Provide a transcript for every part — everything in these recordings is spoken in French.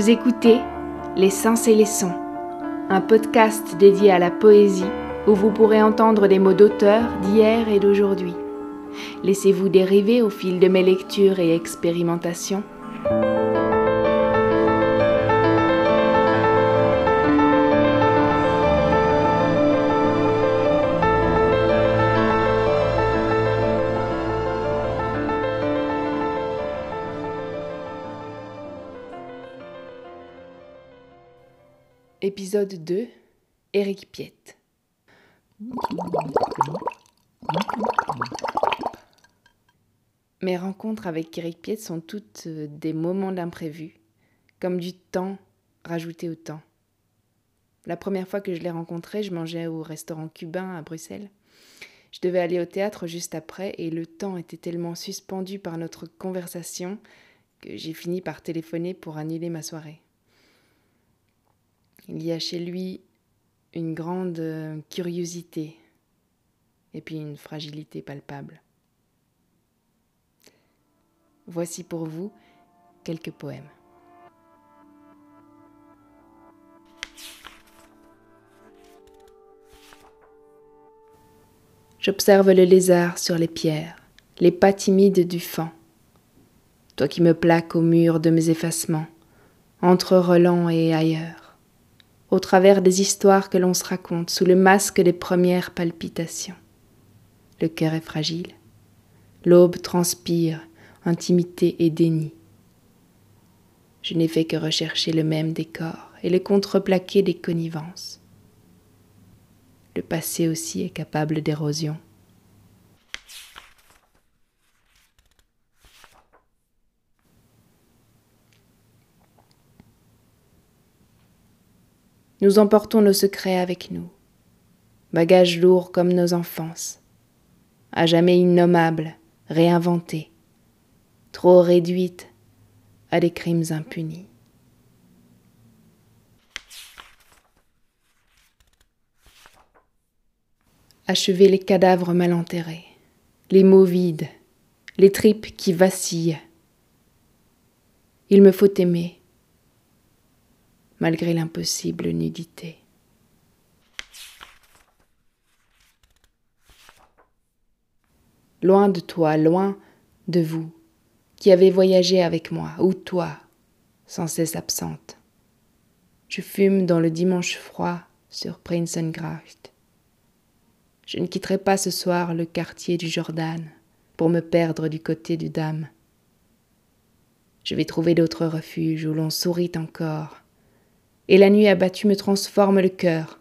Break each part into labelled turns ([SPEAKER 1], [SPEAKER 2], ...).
[SPEAKER 1] Vous écoutez Les Sens et les Sons, un podcast dédié à la poésie où vous pourrez entendre des mots d'auteurs d'hier et d'aujourd'hui. Laissez-vous dériver au fil de mes lectures et expérimentations. Épisode 2 Éric Piette Mes rencontres avec Éric Piette sont toutes euh, des moments d'imprévu, comme du temps rajouté au temps. La première fois que je l'ai rencontré, je mangeais au restaurant cubain à Bruxelles. Je devais aller au théâtre juste après et le temps était tellement suspendu par notre conversation que j'ai fini par téléphoner pour annuler ma soirée. Il y a chez lui une grande euh, curiosité et puis une fragilité palpable. Voici pour vous quelques poèmes. J'observe le lézard sur les pierres, les pas timides du fan. Toi qui me plaques au mur de mes effacements, entre Roland et ailleurs au travers des histoires que l'on se raconte sous le masque des premières palpitations. Le cœur est fragile. L'aube transpire, intimité et déni. Je n'ai fait que rechercher le même décor et le contreplaquer des connivences. Le passé aussi est capable d'érosion. Nous emportons nos secrets avec nous, bagages lourds comme nos enfances, à jamais innommables, réinventés, trop réduites à des crimes impunis. Achever les cadavres mal enterrés, les mots vides, les tripes qui vacillent. Il me faut aimer, malgré l'impossible nudité. Loin de toi, loin de vous, qui avez voyagé avec moi, ou toi, sans cesse absente. Je fume dans le dimanche froid sur Prinsengracht. Je ne quitterai pas ce soir le quartier du Jordan pour me perdre du côté du Dame. Je vais trouver d'autres refuges où l'on sourit encore, et la nuit abattue me transforme le cœur.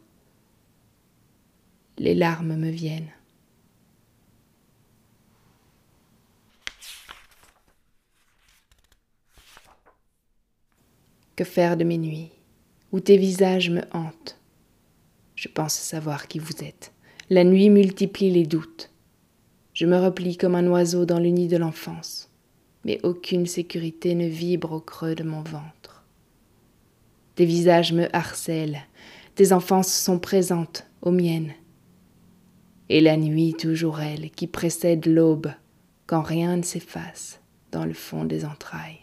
[SPEAKER 1] Les larmes me viennent. Que faire de mes nuits, où tes visages me hantent? Je pense savoir qui vous êtes. La nuit multiplie les doutes. Je me replie comme un oiseau dans le nid de l'enfance, mais aucune sécurité ne vibre au creux de mon ventre. Tes visages me harcèlent, tes enfances sont présentes aux miennes. Et la nuit toujours elle qui précède l'aube, quand rien ne s'efface dans le fond des entrailles.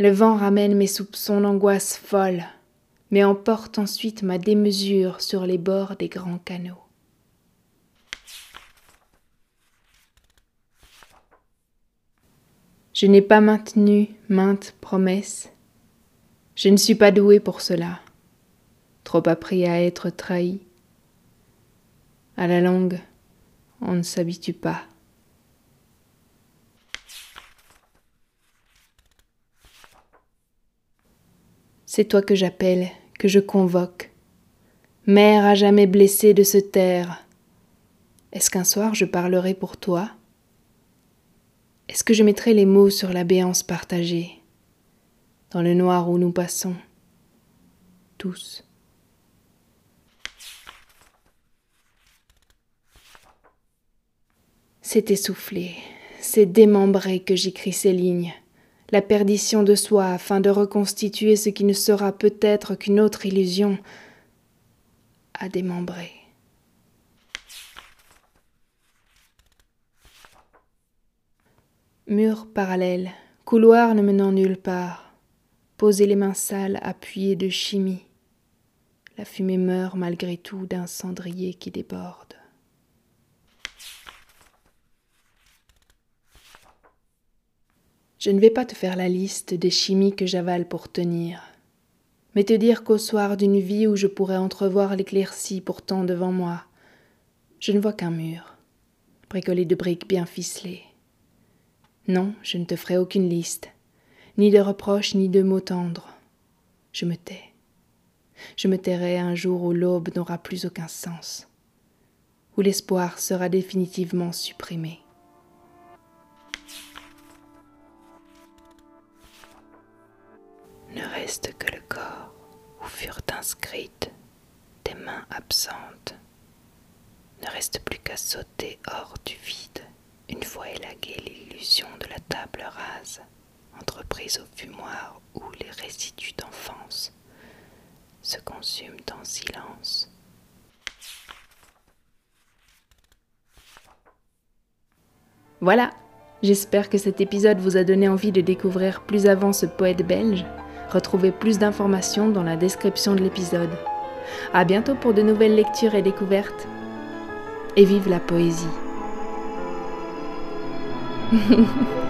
[SPEAKER 1] Le vent ramène mes soupçons d'angoisse folle, mais emporte ensuite ma démesure sur les bords des grands canaux. Je n'ai pas maintenu maintes promesses. Je ne suis pas doué pour cela, trop appris à être trahi. À la langue, on ne s'habitue pas. C'est toi que j'appelle, que je convoque. Mère à jamais blessée de se taire. Est-ce qu'un soir je parlerai pour toi? Est-ce que je mettrai les mots sur la béance partagée, dans le noir où nous passons, tous. C'est essoufflé, c'est démembré que j'écris ces lignes la perdition de soi afin de reconstituer ce qui ne sera peut-être qu'une autre illusion à démembrer. Mur parallèle, couloir ne menant nulle part, poser les mains sales appuyées de chimie. La fumée meurt malgré tout d'un cendrier qui déborde. Je ne vais pas te faire la liste des chimies que j'avale pour tenir, mais te dire qu'au soir d'une vie où je pourrais entrevoir l'éclaircie pourtant devant moi, je ne vois qu'un mur, bricolé de briques bien ficelées. Non, je ne te ferai aucune liste, ni de reproches ni de mots tendres. Je me tais. Je me tairai un jour où l'aube n'aura plus aucun sens, où l'espoir sera définitivement supprimé. Ne reste que le corps où furent inscrites des mains absentes. Ne reste plus qu'à sauter hors du vide, une fois élaguée l'illusion de la table rase, entreprise au fumoir où les résidus d'enfance se consument en silence. Voilà, j'espère que cet épisode vous a donné envie de découvrir plus avant ce poète belge Retrouvez plus d'informations dans la description de l'épisode. À bientôt pour de nouvelles lectures et découvertes. Et vive la poésie.